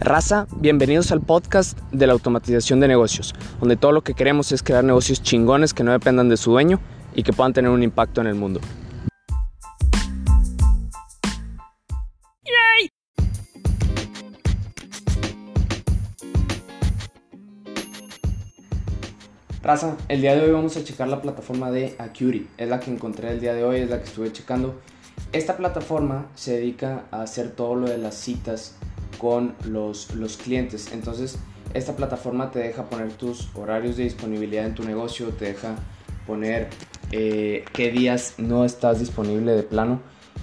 Raza, bienvenidos al podcast de la automatización de negocios, donde todo lo que queremos es crear negocios chingones que no dependan de su dueño y que puedan tener un impacto en el mundo. Raza, el día de hoy vamos a checar la plataforma de Acuity. Es la que encontré el día de hoy, es la que estuve checando. Esta plataforma se dedica a hacer todo lo de las citas con los, los clientes. Entonces, esta plataforma te deja poner tus horarios de disponibilidad en tu negocio, te deja poner eh, qué días no estás disponible de plano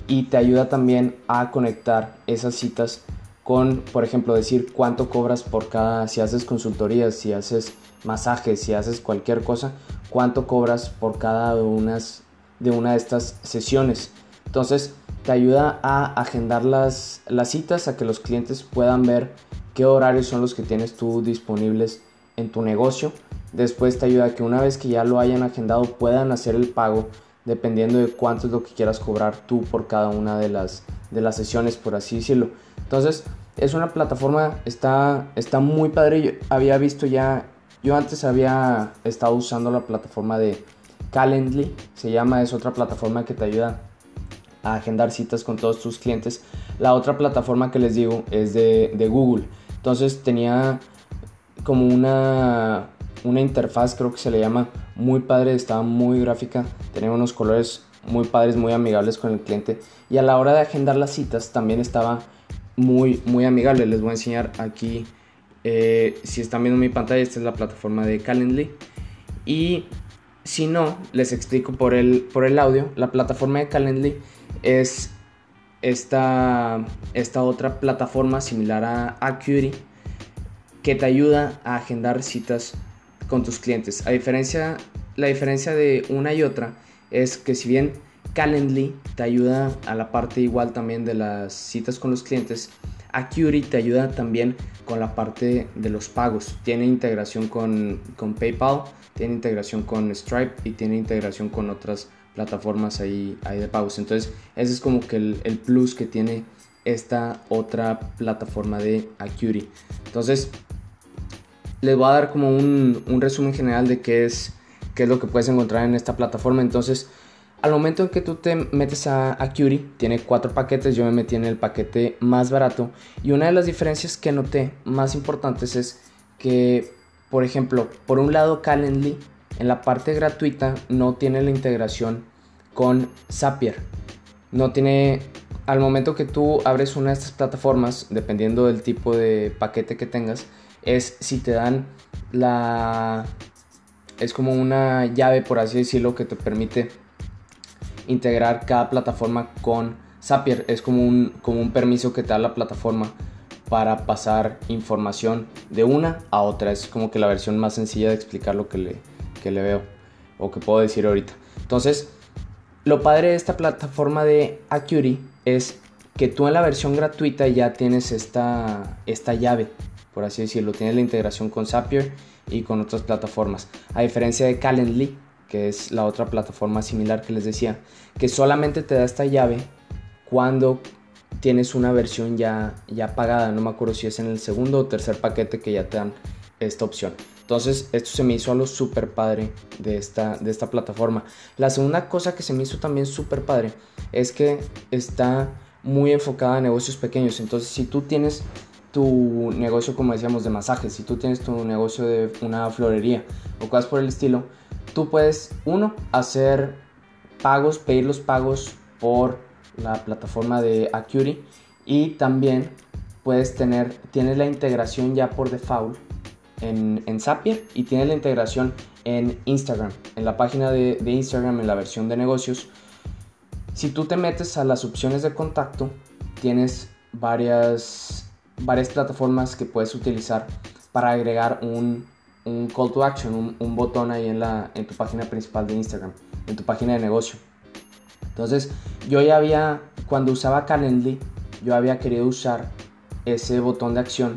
y te ayuda también a conectar esas citas con, por ejemplo, decir cuánto cobras por cada, si haces consultorías, si haces masajes, si haces cualquier cosa, cuánto cobras por cada unas, de una de estas sesiones. Entonces, te ayuda a agendar las, las citas, a que los clientes puedan ver qué horarios son los que tienes tú disponibles en tu negocio. Después te ayuda a que una vez que ya lo hayan agendado puedan hacer el pago dependiendo de cuánto es lo que quieras cobrar tú por cada una de las, de las sesiones, por así decirlo. Entonces, es una plataforma, está, está muy padre. Yo había visto ya, yo antes había estado usando la plataforma de Calendly, se llama, es otra plataforma que te ayuda agendar citas con todos tus clientes. La otra plataforma que les digo es de, Google. Entonces tenía como una, una interfaz, creo que se le llama, muy padre, estaba muy gráfica, tenía unos colores muy padres, muy amigables con el cliente. Y a la hora de agendar las citas también estaba muy, muy amigable. Les voy a enseñar aquí, eh, si están viendo mi pantalla, esta es la plataforma de Calendly. Y si no, les explico por el, por el audio. La plataforma de Calendly es esta, esta otra plataforma similar a Acuity que te ayuda a agendar citas con tus clientes. A diferencia, la diferencia de una y otra es que si bien Calendly te ayuda a la parte igual también de las citas con los clientes, Acuity te ayuda también con la parte de los pagos. Tiene integración con, con PayPal, tiene integración con Stripe y tiene integración con otras plataformas ahí, ahí de pagos. Entonces, ese es como que el, plus que tiene esta otra plataforma de Acuity. Entonces, les voy a dar como un, resumen general de qué es, qué es lo que puedes encontrar en esta plataforma. Entonces, al momento en que tú te metes a Acuity, tiene cuatro paquetes, yo me metí en el paquete más barato y una de las diferencias que noté más importantes es que, por ejemplo, por un lado Calendly en la parte gratuita no tiene la integración con Zapier. No tiene, al momento que tú abres una de estas plataformas, dependiendo del tipo de paquete que tengas, es si te dan la... Es como una llave, por así decirlo, que te permite integrar cada plataforma con Zapier. Es como un, como un permiso que te da la plataforma para pasar información de una a otra. Es como que la versión más sencilla de explicar lo que le, que le veo o que puedo decir ahorita. Entonces, lo padre de esta plataforma de Acuity es que tú en la versión gratuita ya tienes esta, esta llave, por así decirlo. Tienes la integración con Zapier y con otras plataformas. A diferencia de Calendly, que es la otra plataforma similar que les decía, que solamente te da esta llave cuando tienes una versión ya, ya pagada. No me acuerdo si es en el segundo o tercer paquete que ya te dan esta opción. Entonces, esto se me hizo algo súper padre de esta, de esta plataforma. La segunda cosa que se me hizo también súper padre es que está muy enfocada a negocios pequeños. Entonces, si tú tienes tu negocio, como decíamos, de masajes, si tú tienes tu negocio de una florería o cosas por el estilo, tú puedes, uno, hacer pagos, pedir los pagos por la plataforma de Acuity y también puedes tener, tienes la integración ya por default en, en Zapier y tiene la integración en Instagram, en la página de, Instagram, en la versión de negocios. Si tú te metes a las opciones de contacto, tienes varias, varias plataformas que puedes utilizar para agregar un, un call to action, un, botón ahí en, la, en tu página principal de Instagram, en tu página de negocio. Entonces, yo ya había, cuando usaba Calendly, yo había querido usar ese botón de acción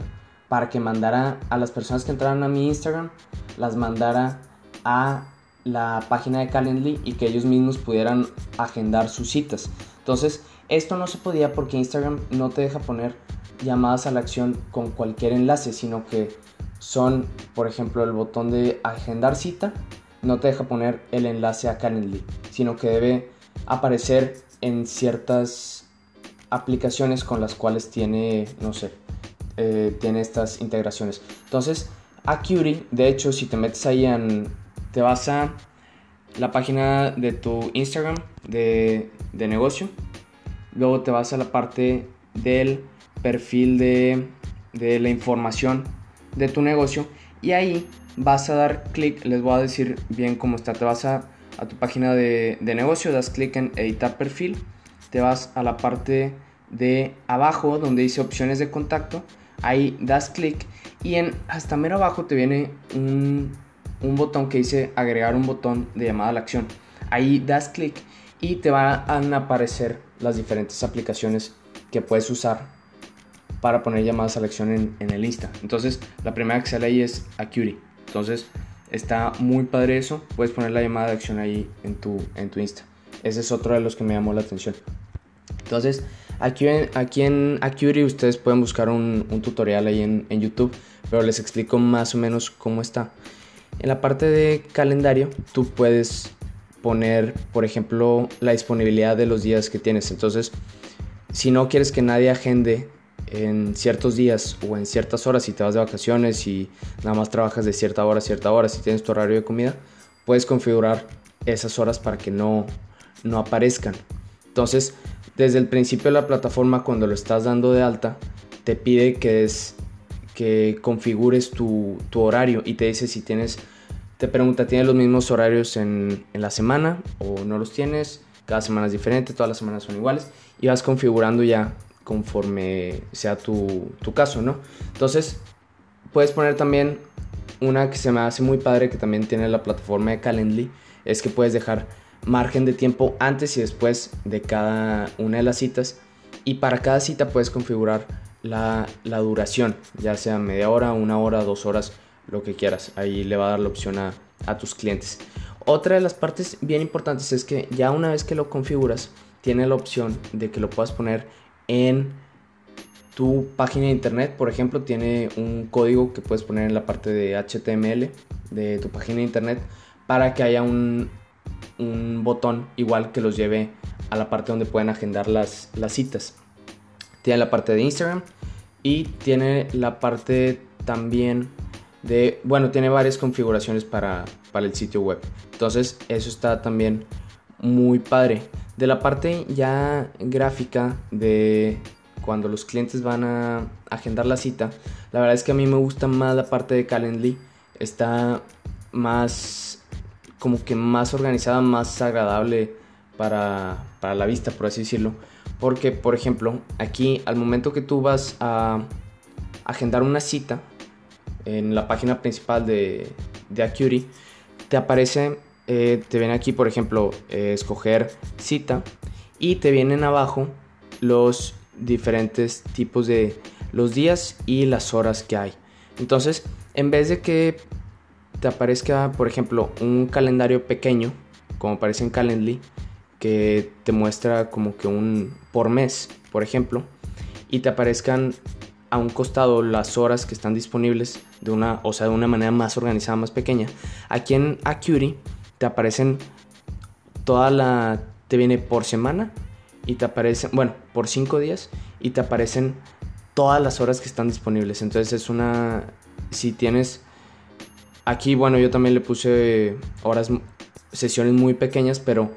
para que mandara a las personas que entraran a mi Instagram, las mandara a la página de Calendly y que ellos mismos pudieran agendar sus citas. Entonces, esto no se podía porque Instagram no te deja poner llamadas a la acción con cualquier enlace, sino que son, por ejemplo, el botón de agendar cita, no te deja poner el enlace a Calendly, sino que debe aparecer en ciertas aplicaciones con las cuales tiene, no sé, eh, tiene estas integraciones. Entonces, Acuity, de hecho, si te metes ahí en, te vas a la página de tu Instagram de, de negocio, luego te vas a la parte del perfil de, de la información de tu negocio y ahí vas a dar clic, les voy a decir bien cómo está, te vas a, a tu página de, de negocio, das clic en editar perfil, te vas a la parte de abajo donde dice opciones de contacto, ahí das clic y en hasta mero abajo te viene un, un botón que dice agregar un botón de llamada a la acción. Ahí das clic y te van a aparecer las diferentes aplicaciones que puedes usar para poner llamadas a la acción en, el Insta. Entonces, la primera que sale ahí es Acuity. Entonces, está muy padre eso. Puedes poner la llamada de acción ahí en tu, en tu Insta. Ese es otro de los que me llamó la atención. Entonces, aquí en, Acuity ustedes pueden buscar un, un tutorial ahí en, en, YouTube, pero les explico más o menos cómo está. En la parte de calendario, tú puedes poner, por ejemplo, la disponibilidad de los días que tienes. Entonces, si no quieres que nadie agende en ciertos días o en ciertas horas si te vas de vacaciones y nada más trabajas de cierta hora a cierta hora si tienes tu horario de comida, puedes configurar esas horas para que no, no aparezcan. Entonces, desde el principio de la plataforma, cuando lo estás dando de alta, te pide que, es, que configures tu, tu horario y te dice si tienes, te pregunta, ¿tienes los mismos horarios en, en la semana o no los tienes? Cada semana es diferente, todas las semanas son iguales y vas configurando ya conforme sea tu, tu, caso, ¿no? Entonces, puedes poner también una que se me hace muy padre que también tiene la plataforma de Calendly, es que puedes dejar margen de tiempo antes y después de cada una de las citas y para cada cita puedes configurar la, duración, ya sea media hora, una hora, dos horas, lo que quieras. Ahí le va a dar la opción a tus clientes. Otra de las partes bien importantes es que ya una vez que lo configuras, tiene la opción de que lo puedas poner en tu página de internet, por ejemplo, tiene un código que puedes poner en la parte de HTML de tu página de internet para que haya un, un botón igual que los lleve a la parte donde pueden agendar las, las citas. Tiene la parte de Instagram y tiene la parte también de, bueno, tiene varias configuraciones para, para el sitio web. Entonces, eso está también muy padre. De la parte ya gráfica de cuando los clientes van a agendar la cita, la verdad es que a mí me gusta más la parte de Calendly. Está más, como que más organizada, más agradable para, para la vista, por así decirlo. Porque, por ejemplo, aquí al momento que tú vas a agendar una cita en la página principal de, de Acuity, te aparece eh, te viene aquí, por ejemplo, eh, escoger cita y te vienen abajo los diferentes tipos de los días y las horas que hay. Entonces, en vez de que te aparezca, por ejemplo, un calendario pequeño, como aparece en Calendly, que te muestra como que un por mes, por ejemplo, y te aparezcan a un costado las horas que están disponibles de una, o sea, de una manera más organizada, más pequeña. Aquí en Acuity te aparecen toda la... te viene por semana y te aparecen, bueno, por cinco días y te aparecen todas las horas que están disponibles. Entonces es una... si tienes... Aquí, bueno, yo también le puse horas, sesiones muy pequeñas, pero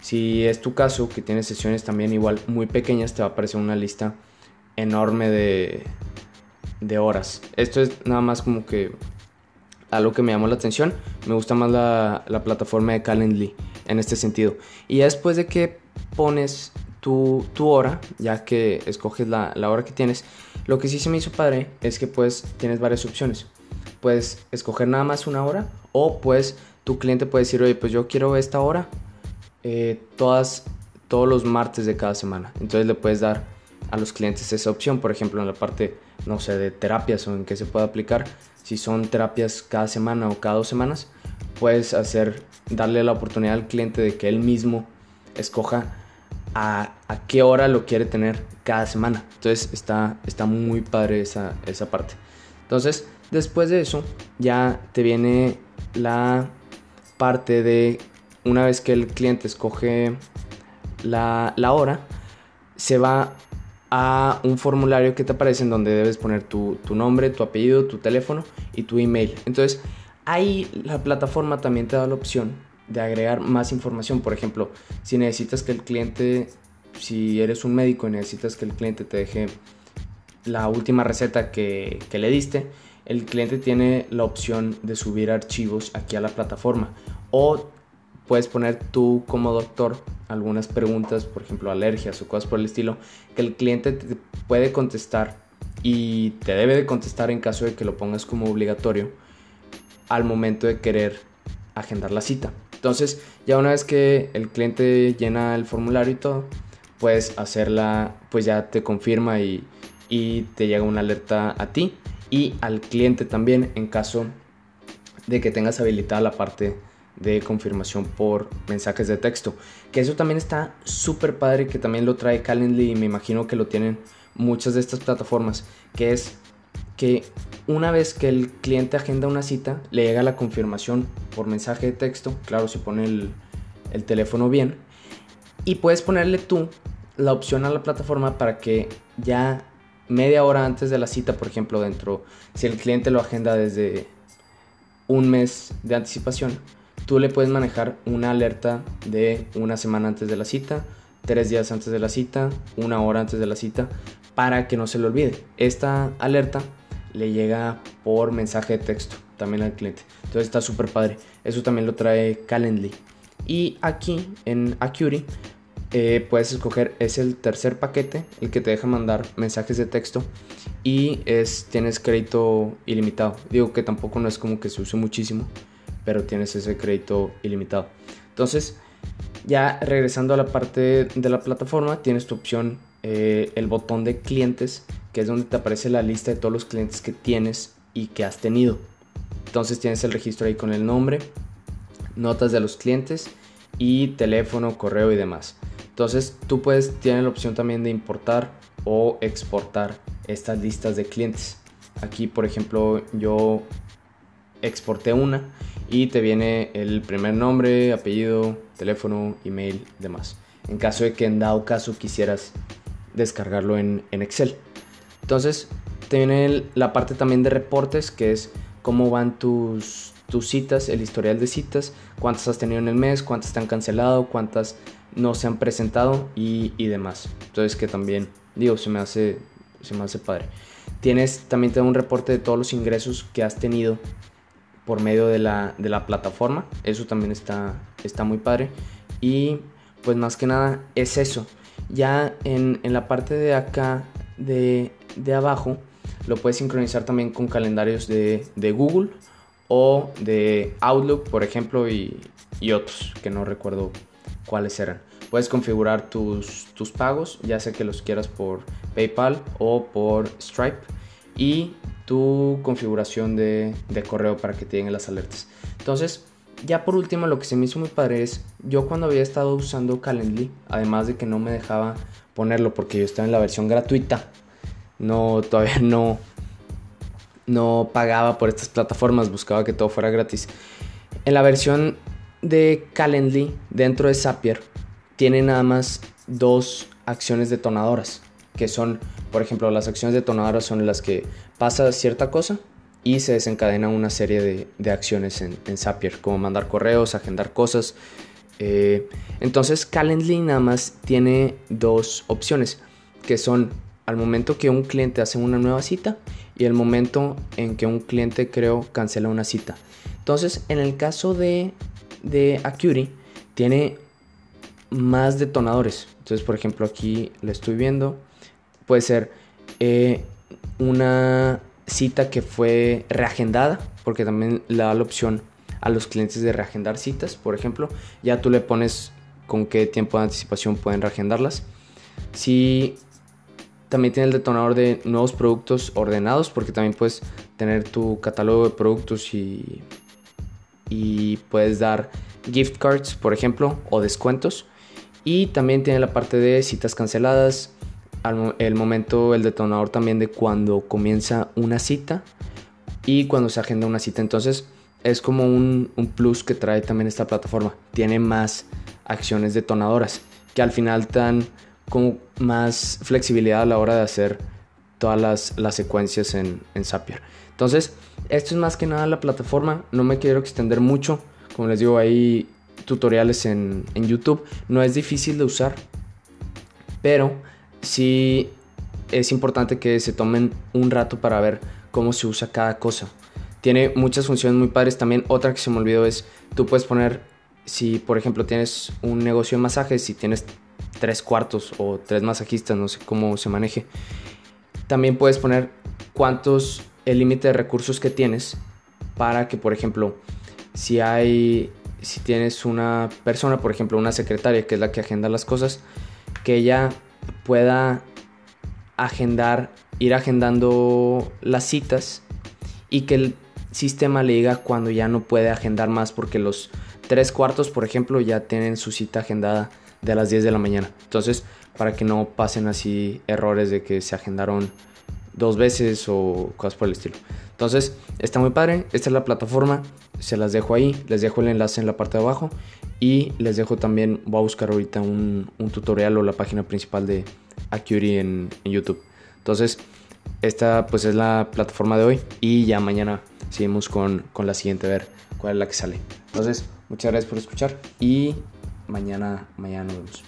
si es tu caso, que tienes sesiones también igual muy pequeñas, te va a aparecer una lista enorme de, de horas. Esto es nada más como que algo que me llamó la atención. Me gusta más la, la plataforma de Calendly en este sentido. Y después de que pones tu, tu hora, ya que escoges la, la, hora que tienes, lo que sí se me hizo padre es que pues tienes varias opciones. Puedes escoger nada más una hora o pues tu cliente puede decir, oye, pues yo quiero esta hora eh, todas, todos los martes de cada semana. Entonces le puedes dar a los clientes esa opción, por ejemplo, en la parte, no sé, de terapias o en que se pueda aplicar si son terapias cada semana o cada dos semanas, puedes hacer, darle la oportunidad al cliente de que él mismo escoja a, a, qué hora lo quiere tener cada semana. Entonces está, está muy padre esa, esa parte. Entonces, después de eso, ya te viene la parte de una vez que el cliente escoge la, la hora, se va a un formulario que te aparece en donde debes poner tu, tu, nombre, tu apellido, tu teléfono y tu email. Entonces, ahí la plataforma también te da la opción de agregar más información. Por ejemplo, si necesitas que el cliente, si eres un médico y necesitas que el cliente te deje la última receta que, que le diste, el cliente tiene la opción de subir archivos aquí a la plataforma. O puedes poner tú como doctor algunas preguntas, por ejemplo, alergias o cosas por el estilo, que el cliente te puede contestar y te debe de contestar en caso de que lo pongas como obligatorio al momento de querer agendar la cita. Entonces, ya una vez que el cliente llena el formulario y todo, puedes hacerla, pues ya te confirma y, y te llega una alerta a ti y al cliente también en caso de que tengas habilitada la parte de confirmación por mensajes de texto. Que eso también está súper padre, que también lo trae Calendly y me imagino que lo tienen muchas de estas plataformas, que es que una vez que el cliente agenda una cita, le llega la confirmación por mensaje de texto, claro, si pone el, el teléfono bien, y puedes ponerle tú la opción a la plataforma para que ya media hora antes de la cita, por ejemplo, dentro, si el cliente lo agenda desde un mes de anticipación, tú le puedes manejar una alerta de una semana antes de la cita, tres días antes de la cita, una hora antes de la cita, para que no se le olvide. Esta alerta le llega por mensaje de texto también al cliente. Entonces está súper padre. Eso también lo trae Calendly. Y aquí en Acuri eh, puedes escoger, es el tercer paquete, el que te deja mandar mensajes de texto y es, tienes crédito ilimitado. Digo que tampoco no es como que se use muchísimo, pero tienes ese crédito ilimitado. Entonces, ya regresando a la parte de la plataforma, tienes tu opción, eh, el botón de clientes que es donde te aparece la lista de todos los clientes que tienes y que has tenido. Entonces tienes el registro ahí con el nombre, notas de los clientes y teléfono, correo y demás. Entonces tú puedes, tienes la opción también de importar o exportar estas listas de clientes. Aquí, por ejemplo, yo exporté una y te viene el primer nombre, apellido, teléfono, email, demás. En caso de que en dado caso quisieras descargarlo en, en Excel. Entonces, tiene la parte también de reportes, que es cómo van tus, tus citas, el historial de citas, cuántas has tenido en el mes, cuántas te han cancelado, cuántas no se han presentado y, demás. Entonces, que también, digo, se me hace, se me hace padre. Tienes también te un reporte de todos los ingresos que has tenido por medio de la, de la plataforma. Eso también está, está muy padre. Y pues más que nada es eso. Ya en, en la parte de acá de, de abajo lo puedes sincronizar también con calendarios de, de Google o de Outlook, por ejemplo, y, otros que no recuerdo cuáles eran. Puedes configurar tus, tus pagos, ya sea que los quieras por PayPal o por Stripe, y tu configuración de, de correo para que te lleguen las alertas. Entonces, ya por último, lo que se me hizo muy padre es, yo cuando había estado usando Calendly, además de que no me dejaba ponerlo porque yo estaba en la versión gratuita, no, todavía no, no pagaba por estas plataformas, buscaba que todo fuera gratis. En la versión de Calendly, dentro de Zapier, tiene nada más dos acciones detonadoras, que son, por ejemplo, las acciones detonadoras son las que pasa cierta cosa y se desencadena una serie de, acciones en, en, Zapier, como mandar correos, agendar cosas. Eh, entonces Calendly nada más tiene dos opciones, que son al momento que un cliente hace una nueva cita y el momento en que un cliente creo cancela una cita. Entonces, en el caso de, de tiene más detonadores. Entonces, por ejemplo, aquí lo estoy viendo. Puede ser eh, una cita que fue reagendada, porque también le da la opción a los clientes de reagendar citas, por ejemplo. Ya tú le pones con qué tiempo de anticipación pueden reagendarlas. Si también tiene el detonador de nuevos productos ordenados porque también puedes tener tu catálogo de productos y, y puedes dar gift cards, por ejemplo, o descuentos. Y también tiene la parte de citas canceladas, el momento, el detonador también de cuando comienza una cita y cuando se agenda una cita. Entonces es como un, un plus que trae también esta plataforma. Tiene más acciones detonadoras que al final dan como más flexibilidad a la hora de hacer todas las, las secuencias en, en, Zapier. Entonces, esto es más que nada la plataforma. No me quiero extender mucho. Como les digo, hay tutoriales en, en YouTube. No es difícil de usar, pero sí es importante que se tomen un rato para ver cómo se usa cada cosa. Tiene muchas funciones muy padres. También otra que se me olvidó es, tú puedes poner, si por ejemplo tienes un negocio de masajes, si tienes tres cuartos o tres masajistas, no sé cómo se maneje, también puedes poner cuántos, el límite de recursos que tienes para que, por ejemplo, si hay, si tienes una persona, por ejemplo, una secretaria que es la que agenda las cosas, que ella pueda agendar, ir agendando las citas y que el sistema le diga cuando ya no puede agendar más porque los tres cuartos, por ejemplo, ya tienen su cita agendada de las 10 de la mañana. Entonces, para que no pasen así errores de que se agendaron dos veces o cosas por el estilo. Entonces, está muy padre. Esta es la plataforma. Se las dejo ahí. Les dejo el enlace en la parte de abajo. Y les dejo también, voy a buscar ahorita un, tutorial o la página principal de Acuity en, YouTube. Entonces, esta pues es la plataforma de hoy. Y ya mañana seguimos con, con la siguiente, ver cuál es la que sale. Entonces, muchas gracias por escuchar. Y mañana, mañana nos.